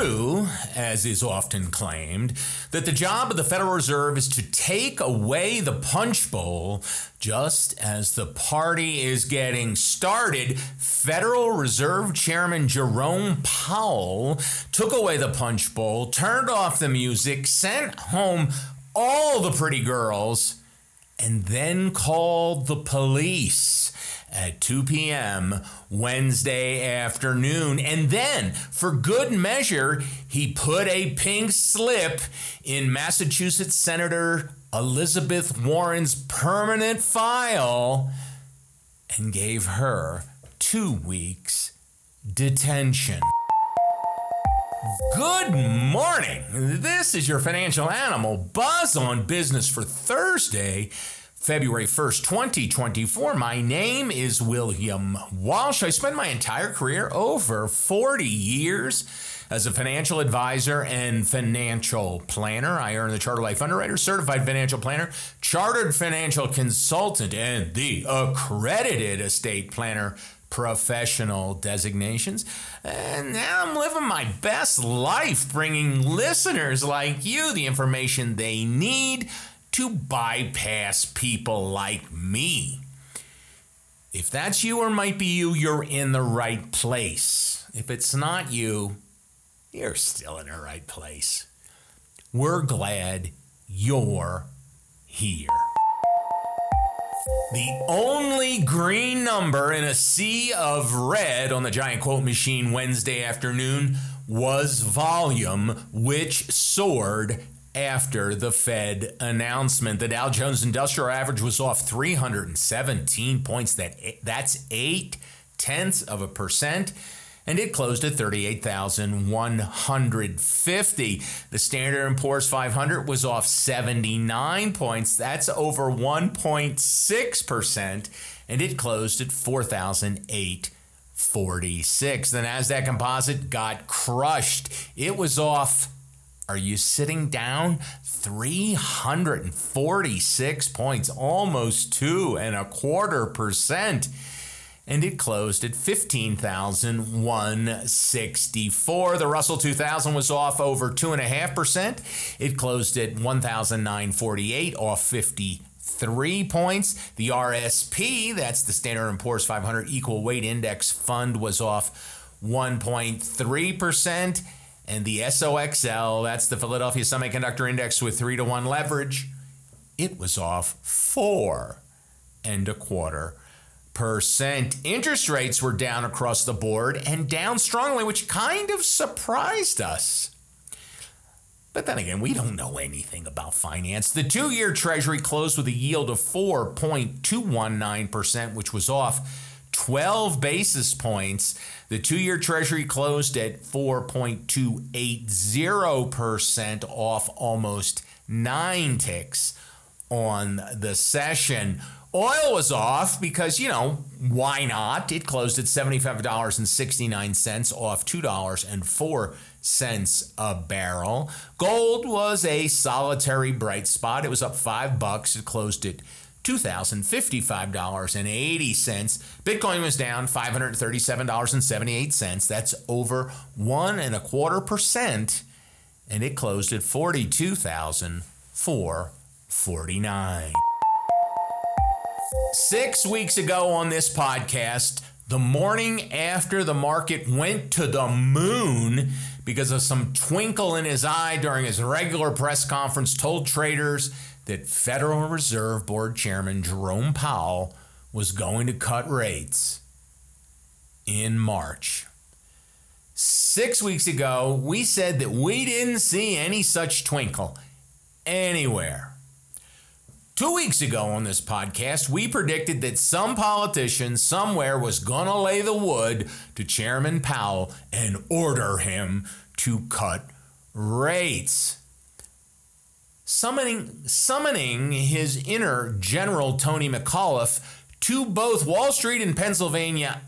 true, as is often claimed, that the job of the Federal Reserve is to take away the punch bowl just as the party is getting started, Federal Reserve Chairman Jerome Powell took away the punch bowl, turned off the music, sent home all the pretty girls, and then called the police at 2 p.m. Wednesday afternoon. And then, for good measure, he put a pink slip in Massachusetts Senator Elizabeth Warren's permanent file and gave her two weeks detention. Good morning. This is your financial animal buzz on business for Thursday, February 1st, 2024. My name is William Walsh. I spent my entire career, over 40 years, as a financial advisor and financial planner. I earned the Charter Life Underwriter, Certified Financial Planner, Chartered Financial Consultant, and the Accredited Estate Planner professional designations. And now I'm living my best life, bringing listeners like you the information they need to bypass people like me. If that's you or might be you, you're in the right place. If it's not you, you're still in the right place. We're glad you're here. The only green number in a sea of red on the giant quote machine Wednesday afternoon was volume, which soared after the Fed announcement. The Dow Jones Industrial Average was off 317 points. That that's eight tenths of a percent and it closed at 38,150. The Standard & Poor's 500 was off 79 points. That's over 1.6%, and it closed at 4,846. The Nasdaq Composite got crushed. It was off are you sitting down? 346 points, almost two and a quarter percent and it closed at 15,164. The Russell 2000 was off over 2.5%. It closed at 1,948, off 53 points. The RSP, that's the Standard & Poor's 500 Equal Weight Index Fund, was off 1.3%. And the SOXL, that's the Philadelphia Semiconductor Index with 3 to 1 leverage, it was off 4 and a quarter percent. Interest rates were down across the board and down strongly, which kind of surprised us. But then again, we don't know anything about finance. The two year Treasury closed with a yield of 4.219%, which was off 12 basis points. The two year Treasury closed at 4.280%, off almost nine ticks on the session. Oil was off because, you know, why not? It closed at $75.69, off $2.04 a barrel. Gold was a solitary bright spot. It was up five bucks. It closed at $2,055.80. Bitcoin was down $537.78. That's over one and a quarter percent. And it closed at 42,449. Six weeks ago on this podcast, the morning after the market went to the moon because of some twinkle in his eye during his regular press conference, told traders that Federal Reserve Board Chairman Jerome Powell was going to cut rates in March. Six weeks ago, we said that we didn't see any such twinkle anywhere. Two weeks ago on this podcast, we predicted that some politician somewhere was going to lay the wood to Chairman Powell and order him to cut rates. Summoning, summoning his inner General Tony McAuliffe to both Wall Street and Pennsylvania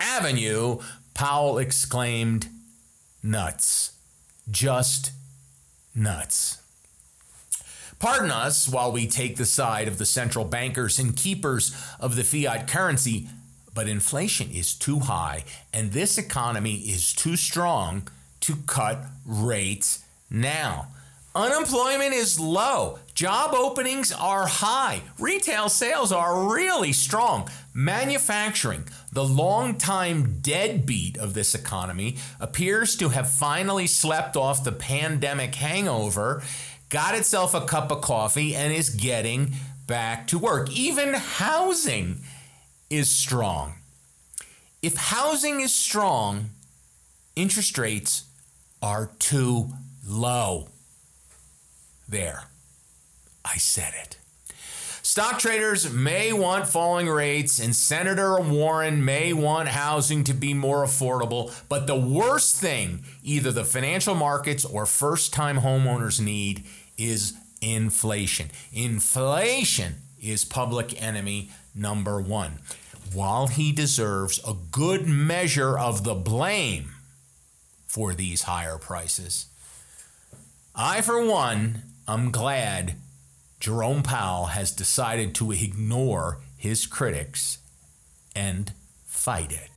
Avenue, Powell exclaimed, Nuts. Just nuts. Pardon us while we take the side of the central bankers and keepers of the fiat currency, but inflation is too high and this economy is too strong to cut rates now. Unemployment is low. Job openings are high. Retail sales are really strong. Manufacturing, the longtime deadbeat of this economy, appears to have finally slept off the pandemic hangover, got itself a cup of coffee, and is getting back to work. Even housing is strong. If housing is strong, interest rates are too low. There, I said it. Stock traders may want falling rates, and Senator Warren may want housing to be more affordable. But the worst thing either the financial markets or first time homeowners need is inflation. Inflation is public enemy number one. While he deserves a good measure of the blame for these higher prices, I, for one, I'm glad Jerome Powell has decided to ignore his critics and fight it.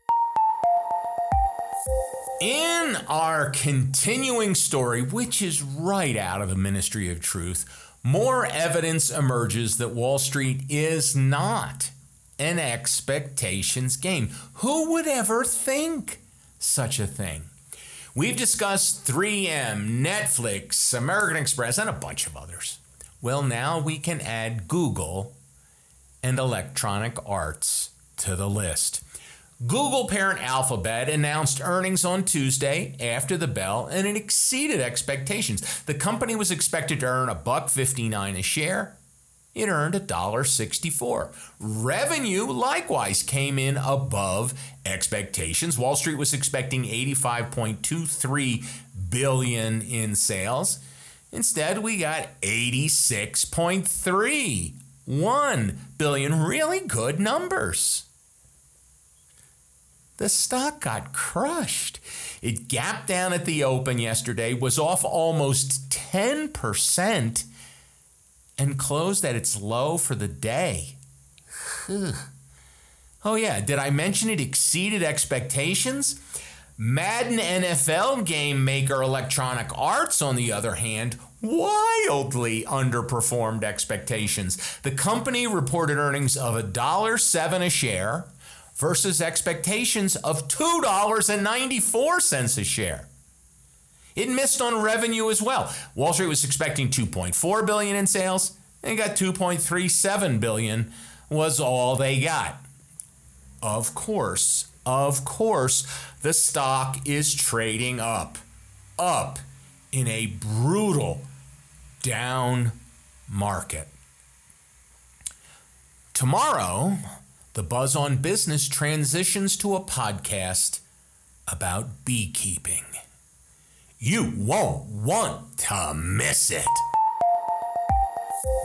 In our continuing story, which is right out of the Ministry of Truth, more evidence emerges that Wall Street is not an expectations game. Who would ever think such a thing? We've discussed 3M, Netflix, American Express, and a bunch of others. Well, now we can add Google and Electronic Arts to the list. Google parent Alphabet announced earnings on Tuesday after the bell and it exceeded expectations. The company was expected to earn a buck 59 a share it earned $1.64. Revenue likewise came in above expectations. Wall Street was expecting 85.23 billion in sales. Instead, we got 86.31 billion. Really good numbers. The stock got crushed. It gapped down at the open yesterday, was off almost 10% and closed at its low for the day. oh, yeah, did I mention it exceeded expectations? Madden NFL game maker Electronic Arts, on the other hand, wildly underperformed expectations. The company reported earnings of $1.07 a share versus expectations of $2.94 a share. It missed on revenue as well. Wall Street was expecting 2.4 billion in sales and got 2.37 billion was all they got. Of course, of course, the stock is trading up. Up in a brutal down market. Tomorrow, the Buzz on Business transitions to a podcast about beekeeping. You won't want to miss it.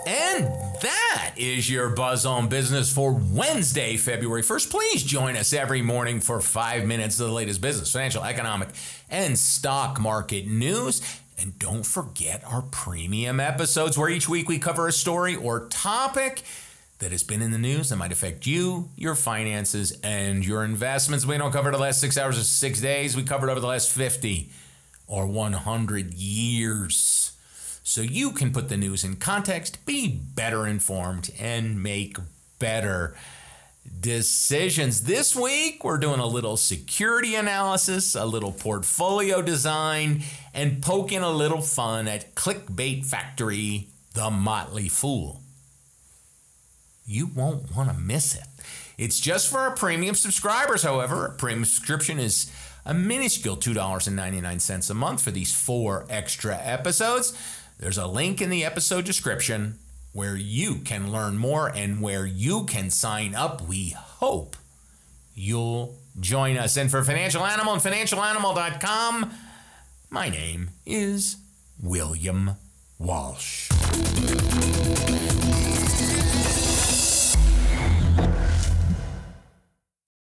And that is your Buzz on Business for Wednesday, February 1st. Please join us every morning for five minutes of the latest business, financial, economic, and stock market news. And don't forget our premium episodes where each week we cover a story or topic that has been in the news that might affect you, your finances, and your investments. We don't cover the last six hours or six days, we covered over the last 50 or 100 years. So you can put the news in context, be better informed, and make better decisions. This week, we're doing a little security analysis, a little portfolio design, and poking a little fun at Clickbait Factory, the Motley Fool. You won't want to miss it. It's just for our premium subscribers, however. A premium subscription is a minuscule $2.99 a month for these four extra episodes. There's a link in the episode description where you can learn more and where you can sign up. We hope you'll join us. And for Financial Animal and financialanimal.com, my name is William Walsh.